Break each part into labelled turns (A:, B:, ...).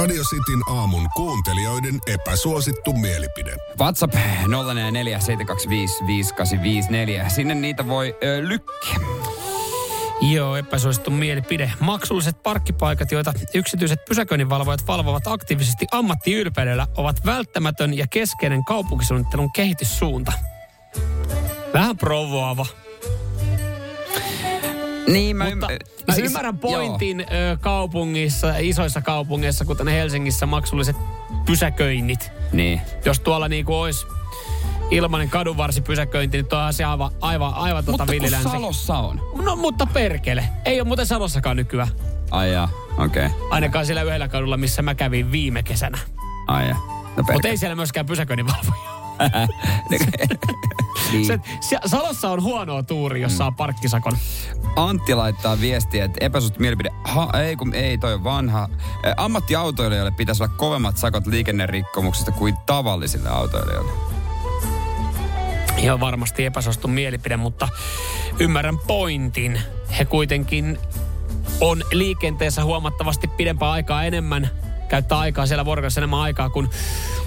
A: Radio Cityn aamun kuuntelijoiden epäsuosittu mielipide.
B: WhatsApp 0447255854. Sinne niitä voi ö, lykkiä.
C: Joo, epäsuosittu mielipide. Maksulliset parkkipaikat, joita yksityiset pysäköinninvalvojat valvovat aktiivisesti ammattiylpeydellä, ovat välttämätön ja keskeinen kaupunkisuunnittelun kehityssuunta. Vähän provoava.
B: Niin, mä,
C: Mutta
B: ymm-
C: mä
B: siis-
C: ymmärrän
B: joo.
C: pointin ö, kaupungissa, isoissa kaupungeissa, kuten Helsingissä, maksulliset pysäköinnit.
B: Niin.
C: Jos tuolla niinku olisi ilmainen kadunvarsipysäköinti, niin tuo se aivan, aivan, aivan tota
B: Mutta kun. Salossa on.
C: No mutta perkele. Ei ole muuten Salossakaan nykyään.
B: Ai jaa, okei. Okay.
C: Ainakaan sillä yhdellä kadulla, missä mä kävin viime kesänä.
B: Ai jaa. No
C: Mutta ei siellä myöskään pysäköinninvalvoja.
B: niin.
C: Se, se, Salossa on huonoa tuuri, jos saa parkkisakon.
B: Antti laittaa viestiä, että epäsuosittu mielipide. Ha, ei kun ei, toi on vanha. Ammattiautoilijoille pitäisi olla kovemmat sakot liikennerikkomuksista kuin tavallisille autoilijoille.
C: Ihan varmasti epäsuosittu mielipide, mutta ymmärrän pointin. He kuitenkin on liikenteessä huomattavasti pidempää aikaa enemmän, käyttää aikaa siellä vuorokaudessa enemmän aikaa kuin,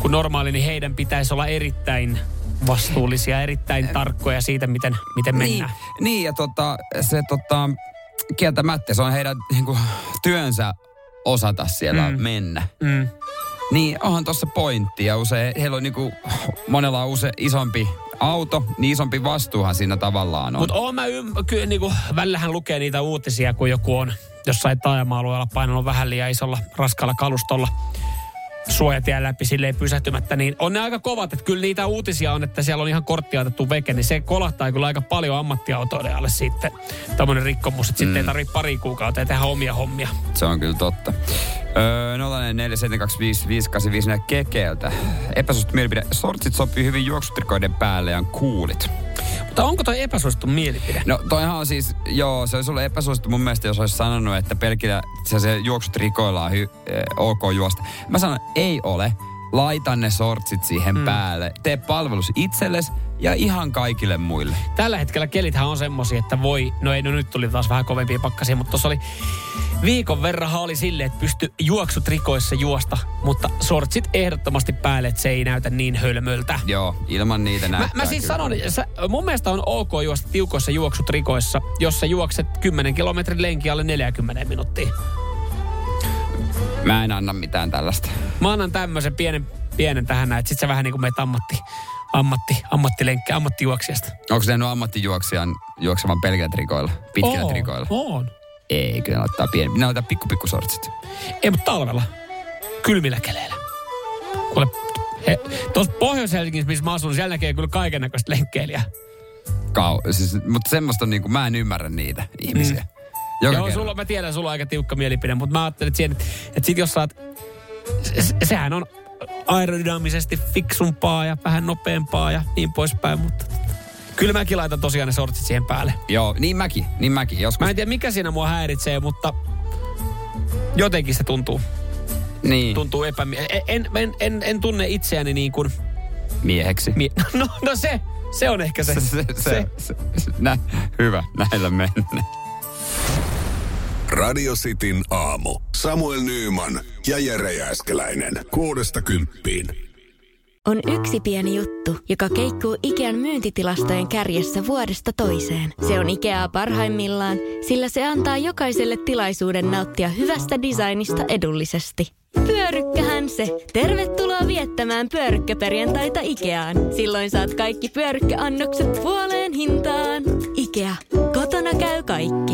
C: kuin normaali, niin heidän pitäisi olla erittäin vastuullisia, erittäin tarkkoja siitä, miten, miten
B: Niin,
C: mennään.
B: niin ja tota, se tota, kieltämättä se on heidän niin kuin, työnsä osata siellä mm. mennä.
C: Mm.
B: Niin, onhan tuossa pointti. Ja usein, heillä on niinku, monella on use, isompi auto, niin isompi vastuuhan siinä tavallaan on.
C: Mutta oon mä ym- kyllä niinku, välillähän lukee niitä uutisia, kun joku on jossain taajama-alueella painanut vähän liian isolla raskalla kalustolla suojatien läpi silleen pysähtymättä, niin on ne aika kovat, että kyllä niitä uutisia on, että siellä on ihan korttia otettu veke, niin se kolahtaa kyllä aika paljon ammattiautoilijalle sitten tämmöinen rikkomus, että sitten ei tarvitse pari kuukautta tehdä omia hommia.
B: Se on kyllä totta. Öö, 0447255854 kekeltä. Epäsuosittu mielipide. Sortsit sopii hyvin juoksutrikoiden päälle ja on kuulit.
C: Mutta onko toi epäsuosittu mielipide?
B: No toihan on siis, joo, se olisi ollut epäsuosittu mun mielestä, jos olisi sanonut, että pelkillä se, se juoksutrikoilla on hy, eh, ok juosta. Mä sanon, ei ole. Laita ne sortsit siihen mm. päälle. Tee palvelus itsellesi ja ihan kaikille muille.
C: Tällä hetkellä kelithän on semmosia, että voi, no ei, no nyt tuli taas vähän kovempia pakkasia, mutta tuossa oli viikon verran oli silleen, että pysty juoksutrikoissa juosta, mutta sortsit ehdottomasti päälle, että se ei näytä niin hölmöltä.
B: Joo, ilman niitä
C: Mä,
B: näyttää
C: mä siis
B: kyllä.
C: sanon, sä, mun mielestä on ok juosta tiukoissa juoksutrikoissa, jos sä juokset 10 kilometrin lenki alle 40 minuuttia.
B: Mä en anna mitään tällaista.
C: Mä annan tämmöisen pienen, pienen tähän näin, että sit sä vähän niin kuin meet ammatti, ammatti, ammattilenkki, ammattijuoksijasta.
B: Onko se ammattijuoksijan juoksevan pelkillä trikoilla? Pitkillä
C: On,
B: trikoilla?
C: On.
B: Ei, kyllä ne ottaa pieni. Ne ottaa pikku pikku sortsit.
C: Ei, mutta talvella. Kylmillä keleillä. Kuule, tuossa Pohjois-Helsingissä, missä mä asun, niin siellä näkee kyllä kaiken näköistä lenkkeilijää.
B: Kau, siis, mutta semmoista niinku, mä en ymmärrä niitä ihmisiä. Mm. Joka
C: Joo, sulla, mä tiedän, sulla on aika tiukka mielipide, mutta mä ajattelin, että, siihen, että, että sit jos oot, se, sehän on aerodynaamisesti fiksumpaa ja vähän nopeampaa ja niin poispäin, mutta kyllä mäkin laitan tosiaan ne sortsit siihen päälle.
B: Joo, niin mäkin, niin mäkin. Joskus,
C: Mä en tiedä, mikä siinä mua häiritsee, mutta jotenkin se tuntuu,
B: niin,
C: tuntuu epämie... En, en, en, en, en tunne itseäni niin kuin...
B: mieheksi.
C: Mie- no, no se, se on ehkä se.
B: se, se, se, se, se, nä, hyvä, näillä mennään.
A: Radio Cityn aamu. Samuel Nyyman ja Jere Jäskeläinen. Kuudesta kymppiin.
D: On yksi pieni juttu, joka keikkuu Ikean myyntitilastojen kärjessä vuodesta toiseen. Se on Ikeaa parhaimmillaan, sillä se antaa jokaiselle tilaisuuden nauttia hyvästä designista edullisesti. Pyörykkähän se. Tervetuloa viettämään pyörykkäperjantaita Ikeaan. Silloin saat kaikki pyörykkäannokset puoleen hintaan. Ikea. Kotona käy kaikki.